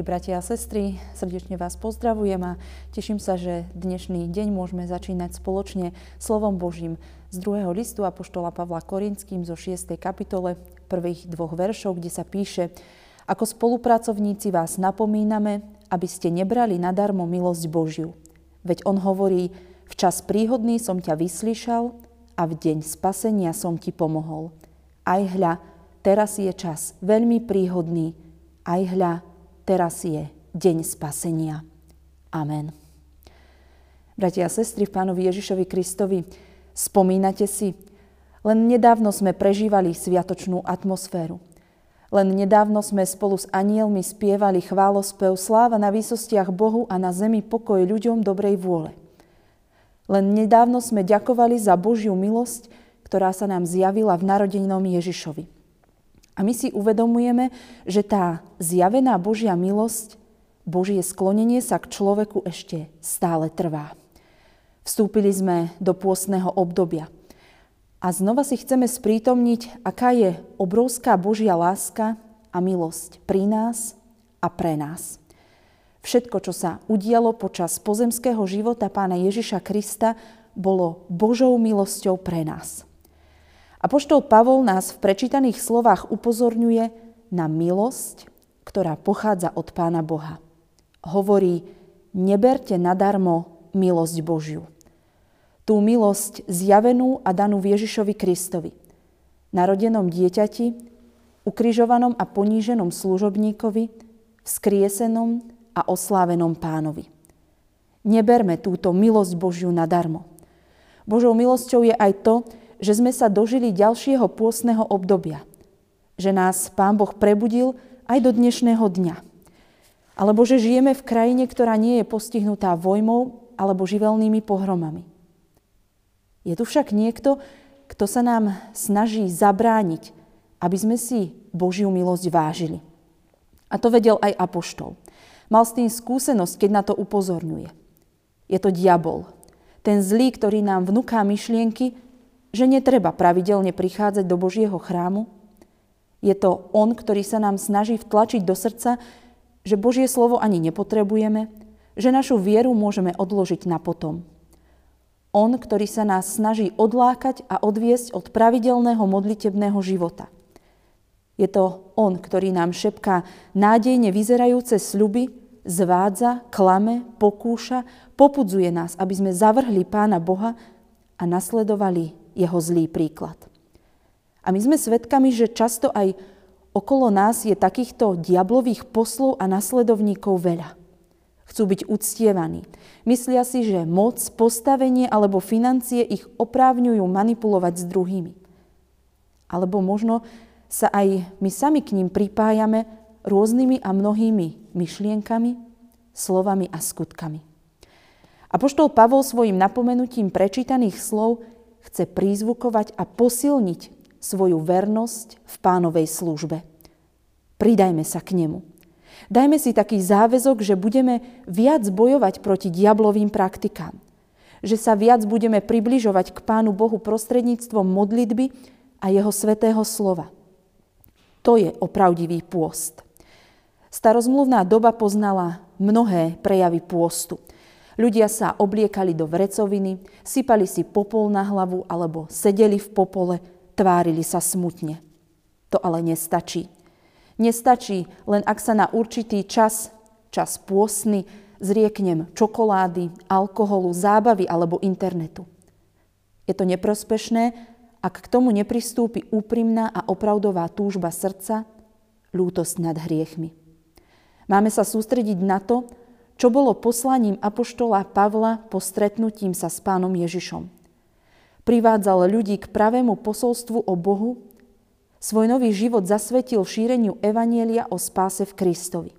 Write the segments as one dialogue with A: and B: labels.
A: Milí bratia a sestry, srdečne vás pozdravujem a teším sa, že dnešný deň môžeme začínať spoločne slovom Božím z druhého listu Apoštola Pavla Korinským zo 6. kapitole prvých dvoch veršov, kde sa píše Ako spolupracovníci vás napomíname, aby ste nebrali nadarmo milosť Božiu. Veď on hovorí, v čas príhodný som ťa vyslyšal a v deň spasenia som ti pomohol. Aj hľa, teraz je čas veľmi príhodný, aj hľa, teraz je deň spasenia. Amen. Bratia a sestry v Pánovi Ježišovi Kristovi, spomínate si, len nedávno sme prežívali sviatočnú atmosféru. Len nedávno sme spolu s anielmi spievali chválospev sláva na výsostiach Bohu a na zemi pokoj ľuďom dobrej vôle. Len nedávno sme ďakovali za Božiu milosť, ktorá sa nám zjavila v narodeninom Ježišovi. A my si uvedomujeme, že tá zjavená Božia milosť, Božie sklonenie sa k človeku ešte stále trvá. Vstúpili sme do pôstneho obdobia. A znova si chceme sprítomniť, aká je obrovská Božia láska a milosť pri nás a pre nás. Všetko, čo sa udialo počas pozemského života pána Ježiša Krista, bolo Božou milosťou pre nás. Apoštol Pavol nás v prečítaných slovách upozorňuje na milosť, ktorá pochádza od Pána Boha. Hovorí, neberte nadarmo milosť Božiu. Tú milosť zjavenú a danú Ježišovi Kristovi, narodenom dieťati, ukrižovanom a poníženom služobníkovi, vzkriesenom a oslávenom pánovi. Neberme túto milosť Božiu nadarmo. Božou milosťou je aj to, že sme sa dožili ďalšieho pôstneho obdobia. Že nás Pán Boh prebudil aj do dnešného dňa. Alebo že žijeme v krajine, ktorá nie je postihnutá vojmou alebo živelnými pohromami. Je tu však niekto, kto sa nám snaží zabrániť, aby sme si Božiu milosť vážili. A to vedel aj Apoštol. Mal s tým skúsenosť, keď na to upozorňuje. Je to diabol. Ten zlý, ktorý nám vnúká myšlienky, že netreba pravidelne prichádzať do Božieho chrámu. Je to On, ktorý sa nám snaží vtlačiť do srdca, že Božie slovo ani nepotrebujeme, že našu vieru môžeme odložiť na potom. On, ktorý sa nás snaží odlákať a odviesť od pravidelného modlitebného života. Je to On, ktorý nám šepká nádejne vyzerajúce sľuby, zvádza, klame, pokúša, popudzuje nás, aby sme zavrhli Pána Boha a nasledovali jeho zlý príklad. A my sme svedkami, že často aj okolo nás je takýchto diablových poslov a nasledovníkov veľa. Chcú byť uctievaní. Myslia si, že moc, postavenie alebo financie ich oprávňujú manipulovať s druhými. Alebo možno sa aj my sami k ním pripájame rôznymi a mnohými myšlienkami, slovami a skutkami. Apoštol Pavol svojim napomenutím prečítaných slov chce prízvukovať a posilniť svoju vernosť v pánovej službe. Pridajme sa k nemu. Dajme si taký záväzok, že budeme viac bojovať proti diablovým praktikám. Že sa viac budeme približovať k Pánu Bohu prostredníctvom modlitby a Jeho svetého slova. To je opravdivý pôst. Starozmluvná doba poznala mnohé prejavy pôstu. Ľudia sa obliekali do vrecoviny, sypali si popol na hlavu alebo sedeli v popole, tvárili sa smutne. To ale nestačí. Nestačí, len ak sa na určitý čas, čas pôsny, zrieknem čokolády, alkoholu, zábavy alebo internetu. Je to neprospešné, ak k tomu nepristúpi úprimná a opravdová túžba srdca, lútosť nad hriechmi. Máme sa sústrediť na to, čo bolo poslaním apoštola Pavla po stretnutím sa s pánom Ježišom. Privádzal ľudí k pravému posolstvu o Bohu, svoj nový život zasvetil šíreniu Evanielia o spáse v Kristovi.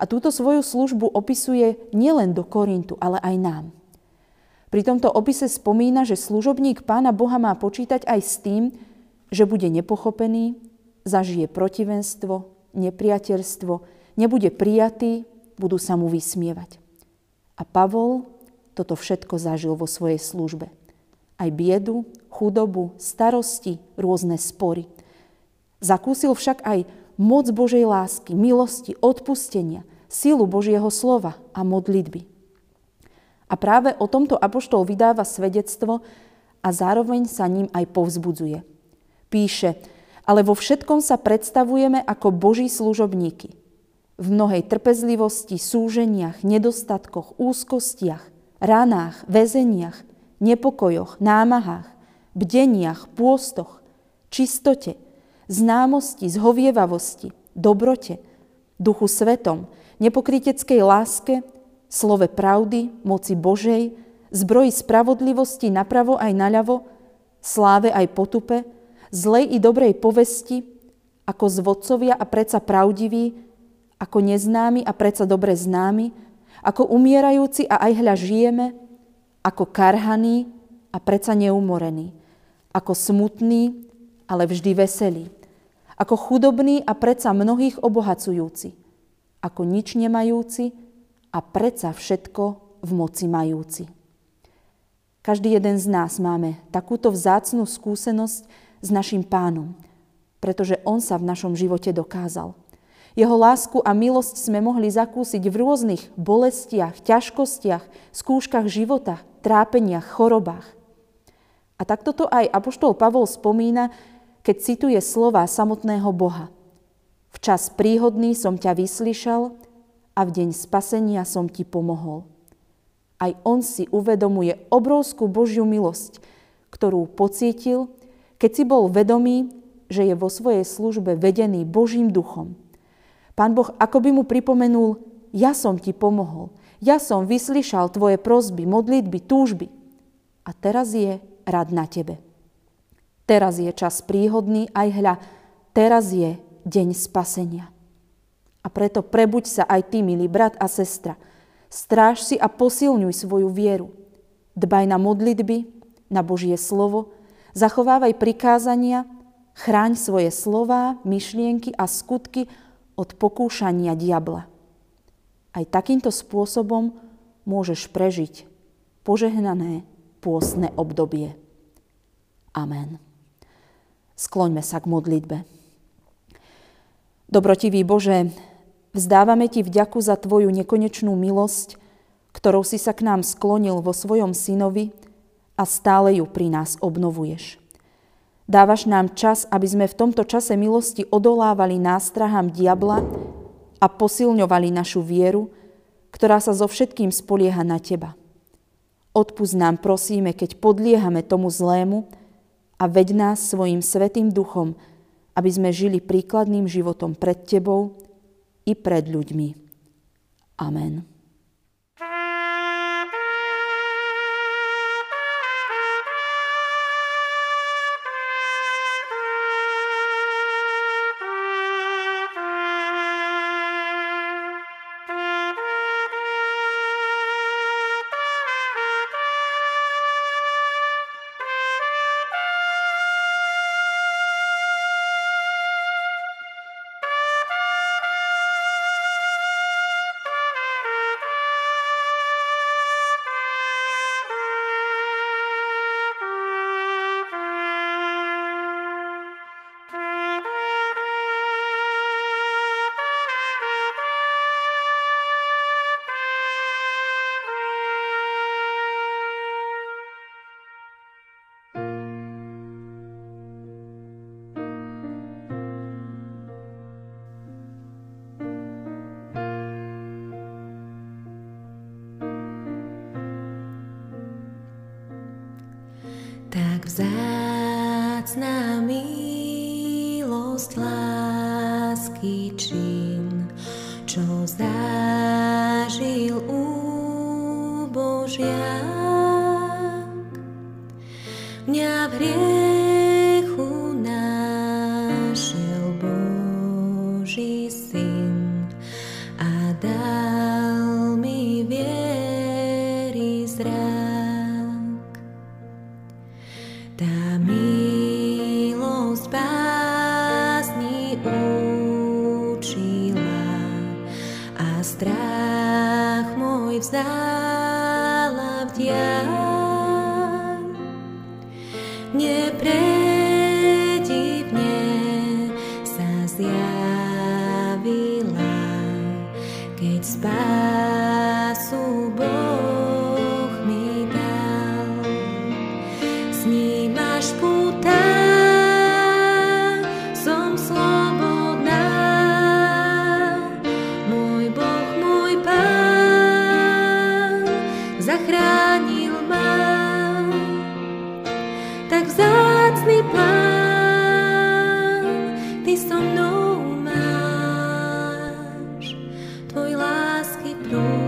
A: A túto svoju službu opisuje nielen do Korintu, ale aj nám. Pri tomto opise spomína, že služobník pána Boha má počítať aj s tým, že bude nepochopený, zažije protivenstvo, nepriateľstvo, nebude prijatý, budú sa mu vysmievať. A Pavol toto všetko zažil vo svojej službe. Aj biedu, chudobu, starosti, rôzne spory. Zakúsil však aj moc Božej lásky, milosti, odpustenia, silu Božieho slova a modlitby. A práve o tomto apoštol vydáva svedectvo a zároveň sa ním aj povzbudzuje. Píše, ale vo všetkom sa predstavujeme ako Boží služobníky. V mnohej trpezlivosti, súženiach, nedostatkoch, úzkostiach, ranách, väzeniach, nepokojoch, námahách, bdeniach, pôstoch, čistote, známosti, zhovievavosti, dobrote, duchu svetom, nepokryteckej láske, slove pravdy, moci Božej, zbroji spravodlivosti napravo aj naľavo, sláve aj potupe, zlej i dobrej povesti, ako zvodcovia a predsa pravdiví, ako neznámi a predsa dobre známi, ako umierajúci a aj hľa žijeme, ako karhaní a predsa neumorení, ako smutný, ale vždy veselý, ako chudobný a predsa mnohých obohacujúci, ako nič nemajúci a predsa všetko v moci majúci. Každý jeden z nás máme takúto vzácnú skúsenosť s našim pánom, pretože on sa v našom živote dokázal. Jeho lásku a milosť sme mohli zakúsiť v rôznych bolestiach, ťažkostiach, skúškach života, trápeniach, chorobách. A takto to aj Apoštol Pavol spomína, keď cituje slova samotného Boha. V čas príhodný som ťa vyslyšal a v deň spasenia som ti pomohol. Aj on si uvedomuje obrovskú Božiu milosť, ktorú pocítil, keď si bol vedomý, že je vo svojej službe vedený Božím duchom. Pán Boh ako mu pripomenul, ja som ti pomohol, ja som vyslyšal tvoje prozby, modlitby, túžby a teraz je rad na tebe. Teraz je čas príhodný, aj hľa, teraz je deň spasenia. A preto prebuď sa aj ty, milý brat a sestra. Stráž si a posilňuj svoju vieru. Dbaj na modlitby, na Božie slovo, zachovávaj prikázania, chráň svoje slová, myšlienky a skutky od pokúšania diabla. Aj takýmto spôsobom môžeš prežiť požehnané pôstne obdobie. Amen. Skloňme sa k modlitbe. Dobrotivý Bože, vzdávame Ti vďaku za Tvoju nekonečnú milosť, ktorou si sa k nám sklonil vo svojom synovi a stále ju pri nás obnovuješ. Dávaš nám čas, aby sme v tomto čase milosti odolávali nástrahám diabla a posilňovali našu vieru, ktorá sa so všetkým spolieha na Teba. Odpust nám, prosíme, keď podliehame tomu zlému a veď nás svojim svetým duchom, aby sme žili príkladným životom pred Tebou i pred ľuďmi. Amen.
B: Lásky čin, čo zažil u Božia. Mňa v hriechu that door.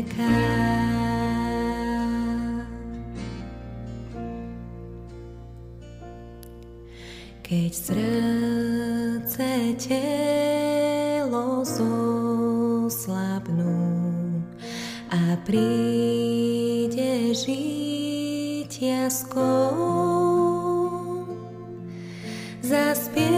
B: čeká. Keď srdce telo zoslabnú a príde žitia skôr, zaspie